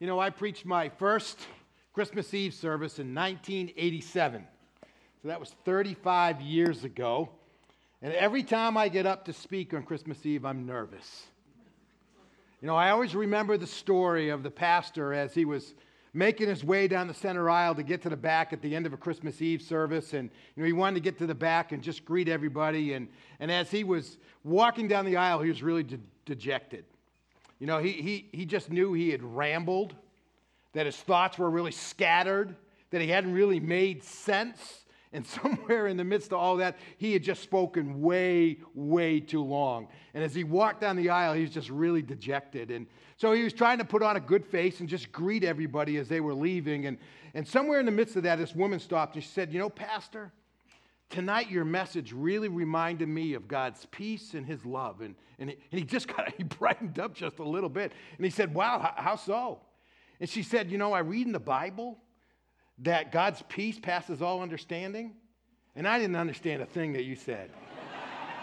You know, I preached my first Christmas Eve service in 1987. So that was 35 years ago. And every time I get up to speak on Christmas Eve, I'm nervous. You know, I always remember the story of the pastor as he was making his way down the center aisle to get to the back at the end of a Christmas Eve service. And you know, he wanted to get to the back and just greet everybody. And, and as he was walking down the aisle, he was really de- dejected. You know, he, he, he just knew he had rambled, that his thoughts were really scattered, that he hadn't really made sense. And somewhere in the midst of all that, he had just spoken way, way too long. And as he walked down the aisle, he was just really dejected. And so he was trying to put on a good face and just greet everybody as they were leaving. And, and somewhere in the midst of that, this woman stopped and she said, You know, Pastor, tonight your message really reminded me of God's peace and his love. And, and, he, and he just kind of he brightened up just a little bit. And he said, Wow, how, how so? And she said, You know, I read in the Bible that God's peace passes all understanding. And I didn't understand a thing that you said.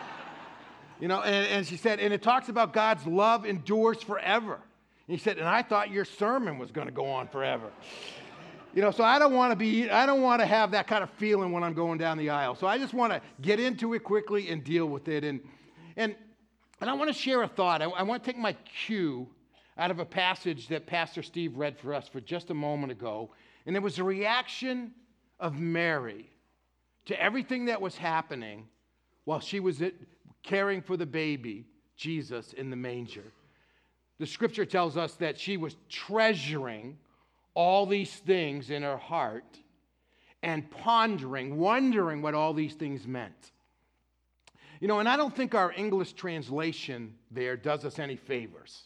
you know, and, and she said, and it talks about God's love endures forever. And he said, and I thought your sermon was going to go on forever. You know, so I don't want to be, I don't want to have that kind of feeling when I'm going down the aisle. So I just want to get into it quickly and deal with it. And, and, and I want to share a thought. I, I want to take my cue out of a passage that Pastor Steve read for us for just a moment ago. And it was a reaction of Mary to everything that was happening while she was caring for the baby, Jesus, in the manger. The scripture tells us that she was treasuring all these things in her heart and pondering, wondering what all these things meant. You know, and I don't think our English translation there does us any favors.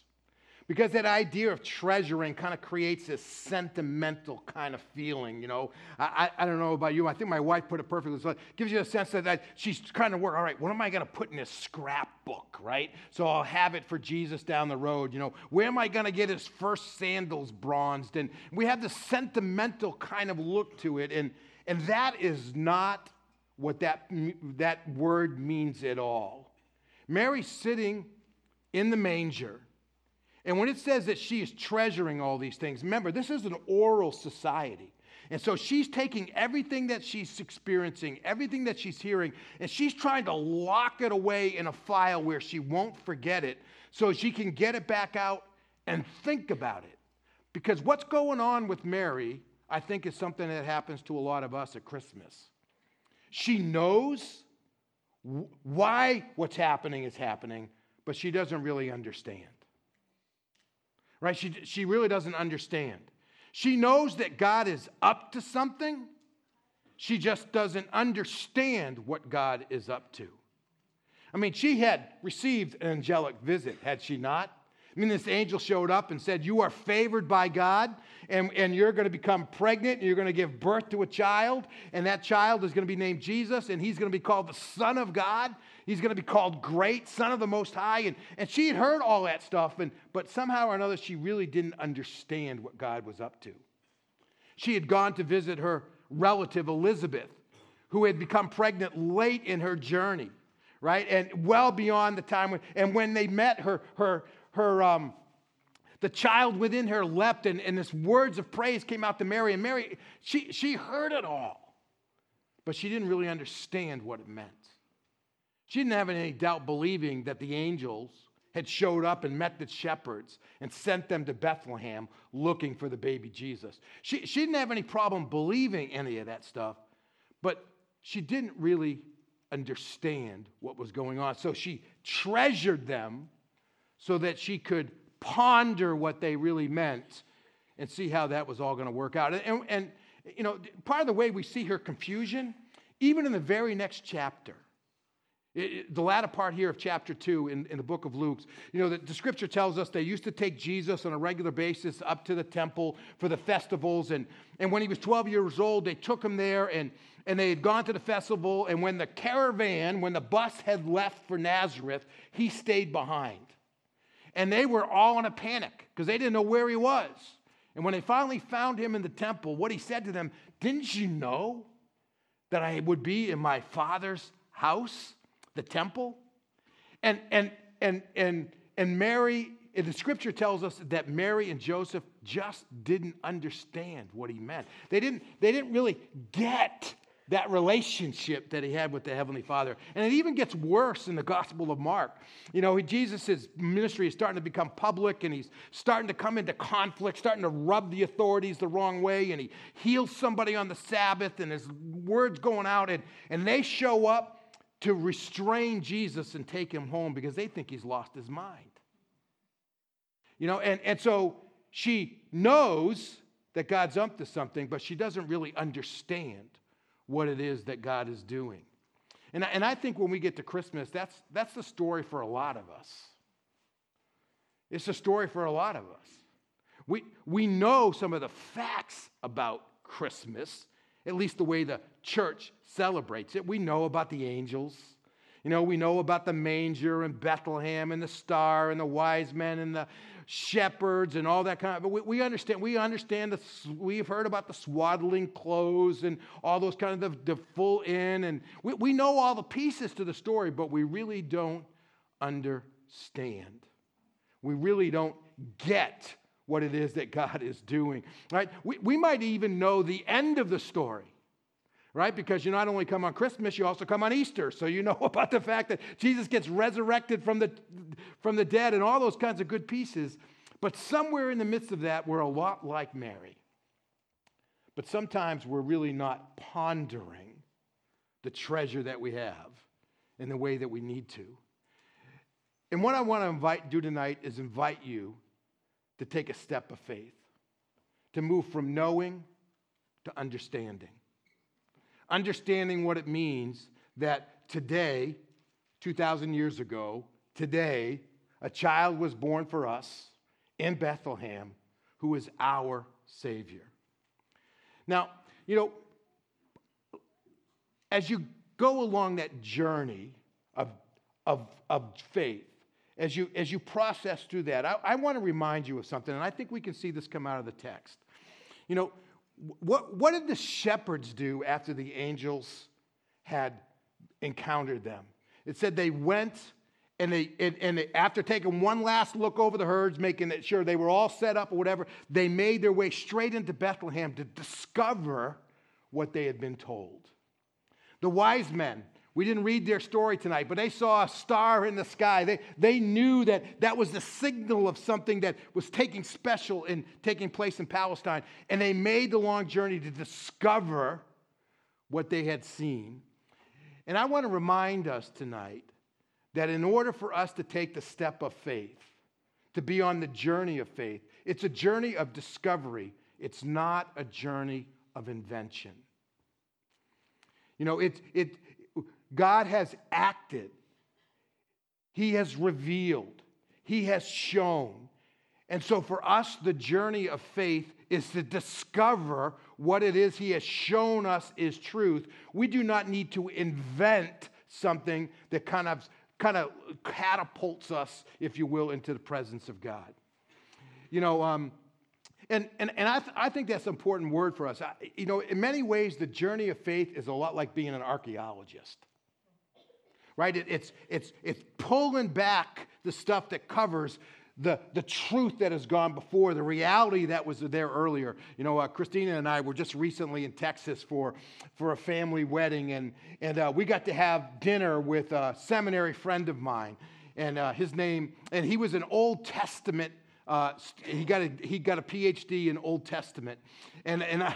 Because that idea of treasuring kind of creates this sentimental kind of feeling, you know. I, I, I, don't know about you. I think my wife put it perfectly. So it gives you a sense that, that she's kind of work, all right, what am I going to put in this scrapbook, right? So I'll have it for Jesus down the road, you know. Where am I going to get his first sandals bronzed? And we have this sentimental kind of look to it. And, and that is not what that, that word means at all. Mary's sitting in the manger and when it says that she is treasuring all these things, remember, this is an oral society. And so she's taking everything that she's experiencing, everything that she's hearing, and she's trying to lock it away in a file where she won't forget it so she can get it back out and think about it. Because what's going on with Mary, I think, is something that happens to a lot of us at Christmas. She knows why what's happening is happening, but she doesn't really understand right? She, she really doesn't understand. She knows that God is up to something, she just doesn't understand what God is up to. I mean, she had received an angelic visit, had she not? I mean, this angel showed up and said, You are favored by God, and, and you're going to become pregnant, and you're going to give birth to a child, and that child is going to be named Jesus, and he's going to be called the Son of God. He's going to be called Great, Son of the Most High. And, and she had heard all that stuff, and, but somehow or another, she really didn't understand what God was up to. She had gone to visit her relative, Elizabeth, who had become pregnant late in her journey right? And well beyond the time when, and when they met her, her, her um, the child within her leapt, and, and this words of praise came out to Mary. And Mary, she, she heard it all, but she didn't really understand what it meant. She didn't have any doubt believing that the angels had showed up and met the shepherds and sent them to Bethlehem looking for the baby Jesus. She, she didn't have any problem believing any of that stuff, but she didn't really understand what was going on. So she treasured them so that she could ponder what they really meant and see how that was all going to work out. And, and, you know, part of the way we see her confusion, even in the very next chapter, it, the latter part here of chapter 2 in, in the book of Luke, you know, the, the, scripture tells us they used to take Jesus on a regular basis up to the temple for the festivals. And, and when he was 12 years old, they took him there and, and they had gone to the festival. And when the caravan, when the bus had left for Nazareth, he stayed behind. And they were all in a panic because they didn't know where he was. And when they finally found him in the temple, what he said to them, Didn't you know that I would be in my father's house, the temple? And, and, and, and, and Mary and the scripture tells us that Mary and Joseph just didn't understand what he meant. They didn't, they didn't really get that relationship that he had with the Heavenly Father. And it even gets worse in the Gospel of Mark. You know, Jesus' ministry is starting to become public and he's starting to come into conflict, starting to rub the authorities the wrong way. And he heals somebody on the Sabbath and his words going out. And, and they show up to restrain Jesus and take him home because they think he's lost his mind. You know, and, and so she knows that God's up to something, but she doesn't really understand what it is that God is doing. And, and I think when we get to Christmas, that's, that's the story for a lot of us. It's a story for a lot of us. We, we know some of the facts about Christmas, at least the way the church celebrates it. We know about the angels. You know, we know about the manger and Bethlehem and the star and the wise men and the shepherds and all that kind of but we, we understand we understand the, we've heard about the swaddling clothes and all those kind of the, the full in and we, we know all the pieces to the story but we really don't understand we really don't get what it is that god is doing right we, we might even know the end of the story right? Because you not only come on Christmas, you also come on Easter. So you know about the fact that Jesus gets resurrected from the, from the dead and all those kinds of good pieces. But somewhere in the midst of that, we're a lot like Mary. But sometimes we're really not pondering the treasure that we have in the way that we need to. And what I want to invite do tonight is invite you to take a step of faith, to move from knowing to understanding understanding what it means that today, 2,000 years ago, today, a child was born for us in Bethlehem who is our Savior. Now, you know, as you go along that journey of, of, of faith, as you, as you process through that, I, I want to remind you of something, and I think we can see this come out of the text. You know, what, what did the shepherds do after the angels had encountered them? It said they went and they and, and they, after taking one last look over the herds, making sure they were all set up or whatever, they made their way straight into Bethlehem to discover what they had been told. The wise men we didn't read their story tonight, but they saw a star in the sky. They, they knew that that was the signal of something that was taking special and taking place in Palestine. And they made the long journey to discover what they had seen. And I want to remind us tonight that in order for us to take the step of faith, to be on the journey of faith, it's a journey of discovery, it's not a journey of invention. You know, it, it, God has acted, He has revealed, He has shown. And so, for us, the journey of faith is to discover what it is He has shown us is truth. We do not need to invent something that kind of, kind of catapults us, if you will, into the presence of God. You know, um, and, and, and I, th- I think that's an important word for us. I, you know, in many ways, the journey of faith is a lot like being an archaeologist right? It, it's, it's, it's pulling back the stuff that covers the, the truth that has gone before, the reality that was there earlier. You know, uh, Christina and I were just recently in Texas for, for a family wedding, and, and uh, we got to have dinner with a seminary friend of mine. And uh, his name, and he was an Old Testament, uh, he, got a, he got a PhD in Old Testament. And, and I,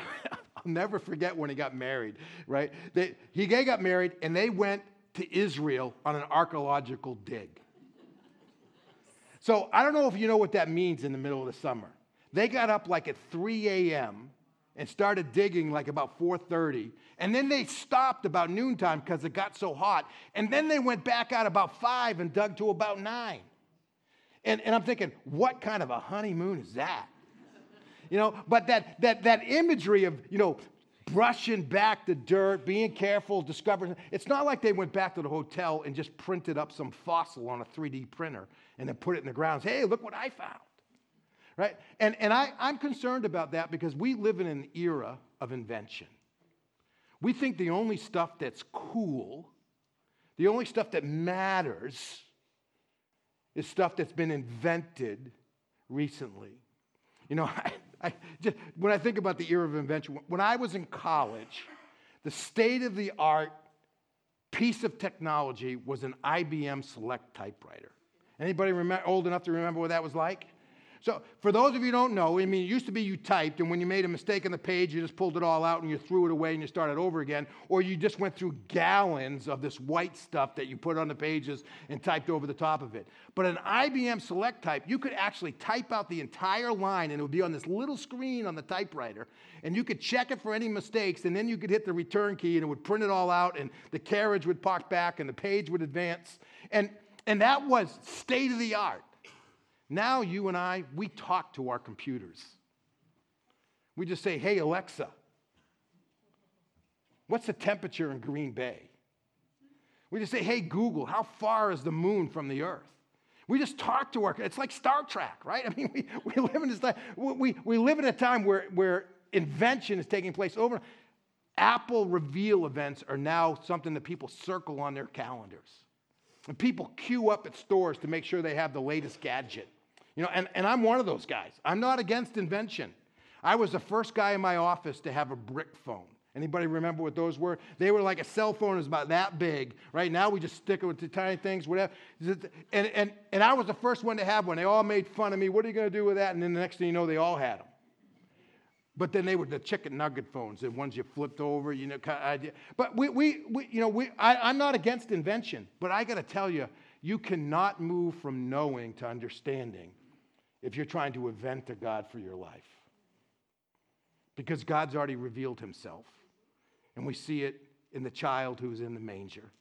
will never forget when he got married, right? They, he got married, and they went to Israel on an archaeological dig. So I don't know if you know what that means in the middle of the summer. They got up like at 3 a.m. and started digging like about 4:30, and then they stopped about noontime because it got so hot, and then they went back out about five and dug to about nine. And, and I'm thinking, what kind of a honeymoon is that? You know, but that that that imagery of you know brushing back the dirt, being careful, discovering. It's not like they went back to the hotel and just printed up some fossil on a 3D printer and then put it in the ground. Hey, look what I found. Right? And, and I, I'm concerned about that because we live in an era of invention. We think the only stuff that's cool, the only stuff that matters, is stuff that's been invented recently. You know, I, I just, when I think about the era of invention, when I was in college, the state of the art piece of technology was an IBM Select typewriter. Anybody remember, old enough to remember what that was like? So, for those of you don't know, I mean, it used to be you typed, and when you made a mistake on the page, you just pulled it all out and you threw it away and you started over again, or you just went through gallons of this white stuff that you put on the pages and typed over the top of it. But an IBM Select Type, you could actually type out the entire line, and it would be on this little screen on the typewriter, and you could check it for any mistakes, and then you could hit the return key, and it would print it all out, and the carriage would pop back, and the page would advance. And, and that was state of the art. Now, you and I, we talk to our computers. We just say, hey, Alexa, what's the temperature in Green Bay? We just say, hey, Google, how far is the moon from the earth? We just talk to our, it's like Star Trek, right? I mean, we, we live in this we, we live in a time where, where invention is taking place over. Apple reveal events are now something that people circle on their calendars. And people queue up at stores to make sure they have the latest gadget. You know, and, and I'm one of those guys. I'm not against invention. I was the first guy in my office to have a brick phone. Anybody remember what those were? They were like a cell phone is about that big. Right now we just stick it with the tiny things, whatever. And, and, and I was the first one to have one. They all made fun of me. What are you going to do with that? And then the next thing you know, they all had them. But then they were the chicken nugget phones, the ones you flipped over, you know, kind of. But we, we, we you know, we, I, I'm not against invention, but I got to tell you, you cannot move from knowing to understanding if you're trying to invent a God for your life. Because God's already revealed himself. And we see it in the child who's in the manger.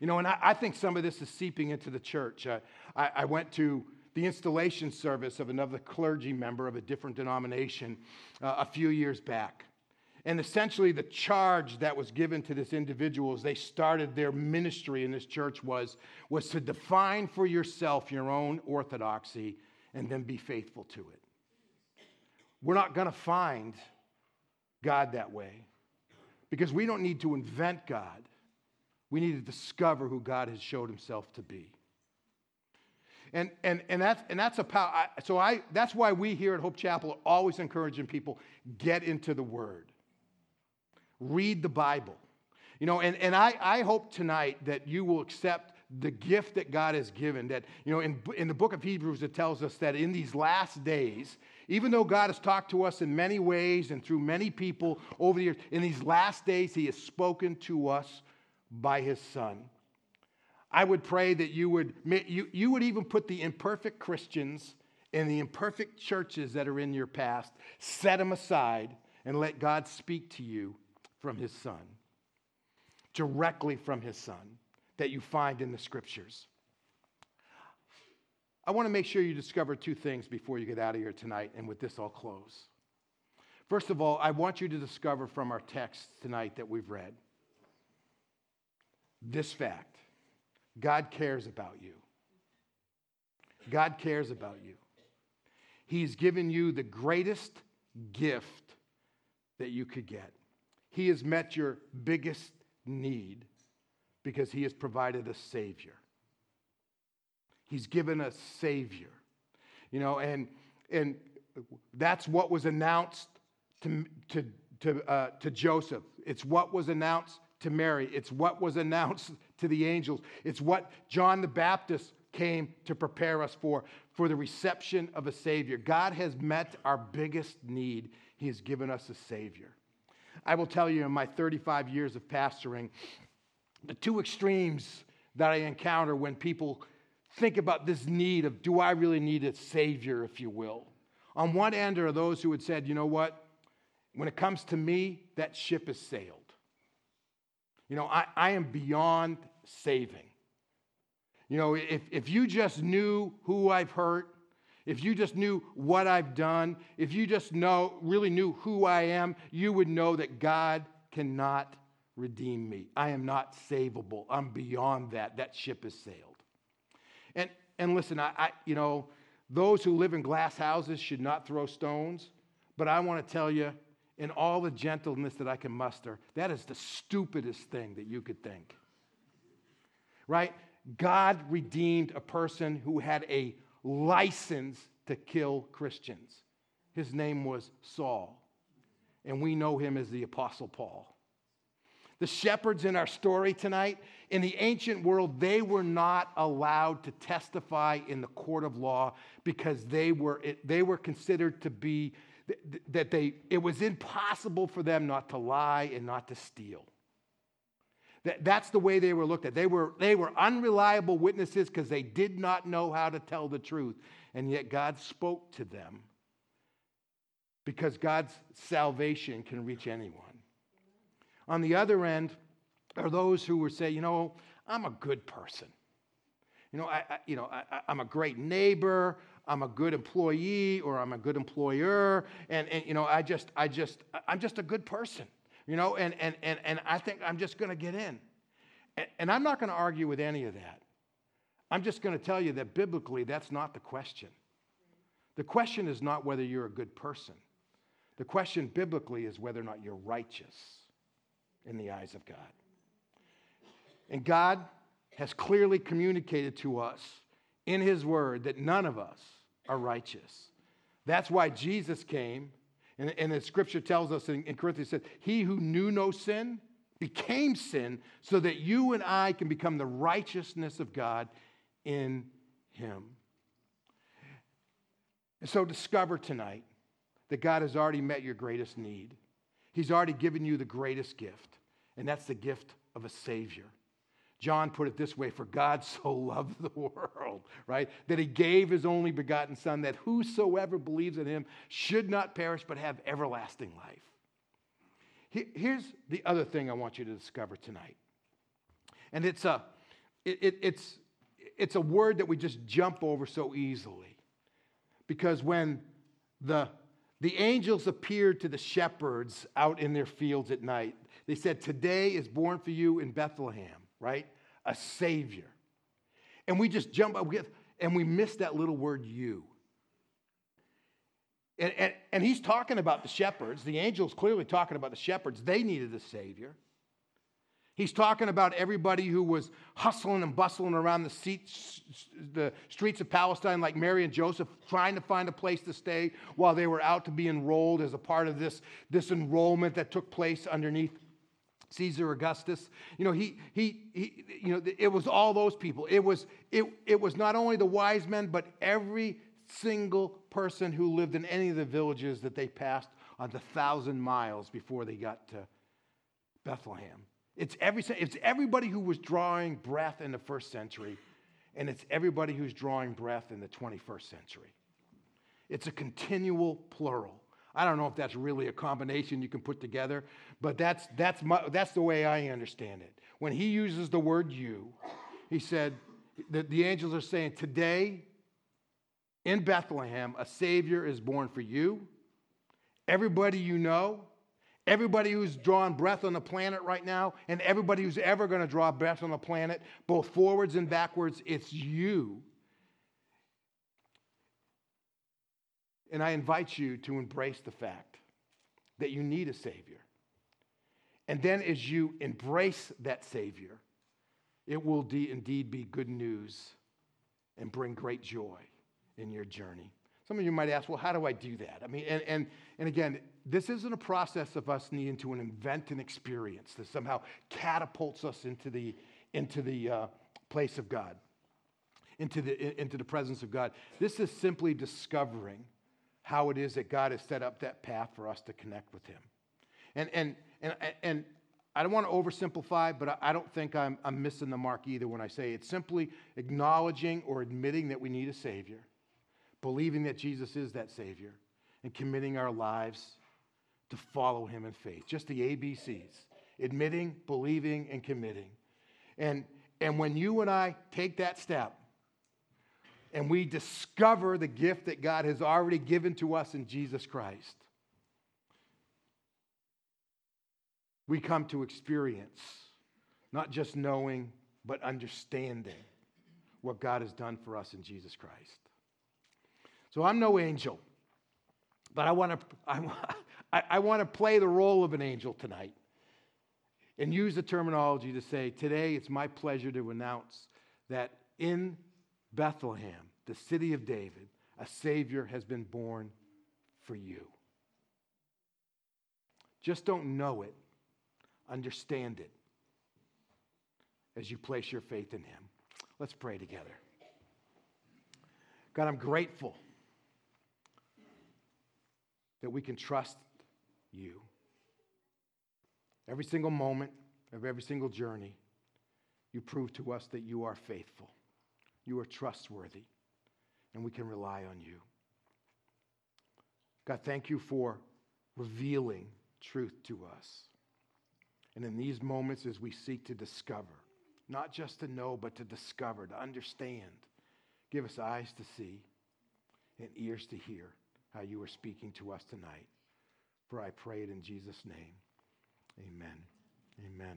You know, and I, I think some of this is seeping into the church. Uh, I, I went to the installation service of another clergy member of a different denomination uh, a few years back. And essentially, the charge that was given to this individual as they started their ministry in this church was, was to define for yourself your own orthodoxy and then be faithful to it. We're not going to find God that way because we don't need to invent God. We need to discover who God has showed himself to be. And, and, and, that's, and that's a power. So I, that's why we here at Hope Chapel are always encouraging people get into the Word, read the Bible. You know, and, and I, I hope tonight that you will accept the gift that God has given. That, you know, in, in the book of Hebrews, it tells us that in these last days, even though God has talked to us in many ways and through many people over the years, in these last days, He has spoken to us by His Son. I would pray that you would, you, you would even put the imperfect Christians and the imperfect churches that are in your past, set them aside and let God speak to you from His Son, directly from His Son that you find in the scriptures. I want to make sure you discover two things before you get out of here tonight, and with this, I'll close. First of all, I want you to discover from our text tonight that we've read this fact God cares about you. God cares about you. He's given you the greatest gift that you could get. He has met your biggest need because he has provided a Savior. He's given a Savior. You know, and, and that's what was announced to, to, to, uh, to Joseph. It's what was announced to Mary. It's what was announced to the angels. It's what John the Baptist came to prepare us for, for the reception of a Savior. God has met our biggest need. He has given us a Savior. I will tell you, in my 35 years of pastoring, the two extremes that I encounter when people think about this need of do I really need a savior, if you will. On one end are those who had said, you know what? When it comes to me, that ship has sailed. You know, I, I am beyond saving. You know, if, if you just knew who I've hurt, if you just knew what I've done, if you just know, really knew who I am, you would know that God cannot redeem me. I am not savable. I'm beyond that. That ship has sailed. And, and listen, I, I, you know, those who live in glass houses should not throw stones, but I want to tell you, in all the gentleness that I can muster, that is the stupidest thing that you could think. Right? God redeemed a person who had a license to kill Christians. His name was Saul, and we know him as the Apostle Paul. The shepherds in our story tonight, in the ancient world, they were not allowed to testify in the court of law because they were, they were considered to be, that they, it was impossible for them not to lie and not to steal. That, that's the way they were looked at. They were, they were unreliable witnesses because they did not know how to tell the truth. And yet God spoke to them because God's salvation can reach anyone. On the other end are those who would say, you know, I'm a good person. You know, I, I you know, I, I'm a great neighbor. I'm a good employee or I'm a good employer. And, and you know, I just, I just, I'm just a good person. You know, and, and, and, and I think I'm just going to get in. And, and I'm not going to argue with any of that. I'm just going to tell you that biblically, that's not the question. The question is not whether you're a good person. The question biblically is whether or not you're righteous in the eyes of God. And God has clearly communicated to us in His Word that none of us are righteous. That's why Jesus came, and, and the scripture tells us in, in Corinthians, said, He who knew no sin became sin so that you and I can become the righteousness of God in Him. And so discover tonight that God has already met your greatest need. He's already given you the greatest gift, and that's the gift of a Savior. John put it this way For God so loved the world, right? That he gave his only begotten Son, that whosoever believes in him should not perish but have everlasting life. Here's the other thing I want you to discover tonight. And it's a, it, it, it's, it's a word that we just jump over so easily. Because when the the angels appeared to the shepherds out in their fields at night. They said, Today is born for you in Bethlehem, right? A Savior. And we just jump up and we miss that little word you. And, and, and he's talking about the shepherds. The angel's clearly talking about the shepherds. They needed a Savior. He's talking about everybody who was hustling and bustling around the, seats, the, streets of Palestine, like Mary and Joseph, trying to find a place to stay while they were out to be enrolled as a part of this, this enrollment that took place underneath Caesar Augustus. You know, he, he, he, you know, it was all those people. It was, it, it was not only the wise men, but every single person who lived in any of the villages that they passed on the thousand miles before they got to Bethlehem. It's, every, it's everybody who was drawing breath in the first century, and it's everybody who's drawing breath in the 21st century. It's a continual plural. I don't know if that's really a combination you can put together, but that's, that's, my, that's the way I understand it. When he uses the word you, he said, the, the angels are saying, Today in Bethlehem, a Savior is born for you. Everybody you know, Everybody who's drawing breath on the planet right now, and everybody who's ever going to draw breath on the planet, both forwards and backwards, it's you. And I invite you to embrace the fact that you need a Savior. And then as you embrace that Savior, it will de- indeed be good news and bring great joy in your journey. Some of you might ask, well, how do I do that? I mean, and, and, and again, this isn't a process of us needing to invent an experience that somehow catapults us into the, into the uh, place of God, into the, into the presence of God. This is simply discovering how it is that God has set up that path for us to connect with Him. And, and, and, and I don't want to oversimplify, but I don't think I'm, I'm missing the mark either when I say it's simply acknowledging or admitting that we need a Savior, believing that Jesus is that Savior, and committing our lives to follow him in faith. Just the ABCs admitting, believing, and committing. And, and when you and I take that step and we discover the gift that God has already given to us in Jesus Christ, we come to experience not just knowing, but understanding what God has done for us in Jesus Christ. So I'm no angel, but I want to. I, I want to play the role of an angel tonight and use the terminology to say, Today it's my pleasure to announce that in Bethlehem, the city of David, a Savior has been born for you. Just don't know it, understand it as you place your faith in Him. Let's pray together. God, I'm grateful that we can trust you. Every single moment of every single journey, you prove to us that you are faithful, you are trustworthy, and we can rely on you. God, thank you for revealing truth to us. And in these moments, as we seek to discover, not just to know, but to discover, to understand, give us eyes to see and ears to hear how you are speaking to us tonight. For I pray it in Jesus' name. Amen. Amen.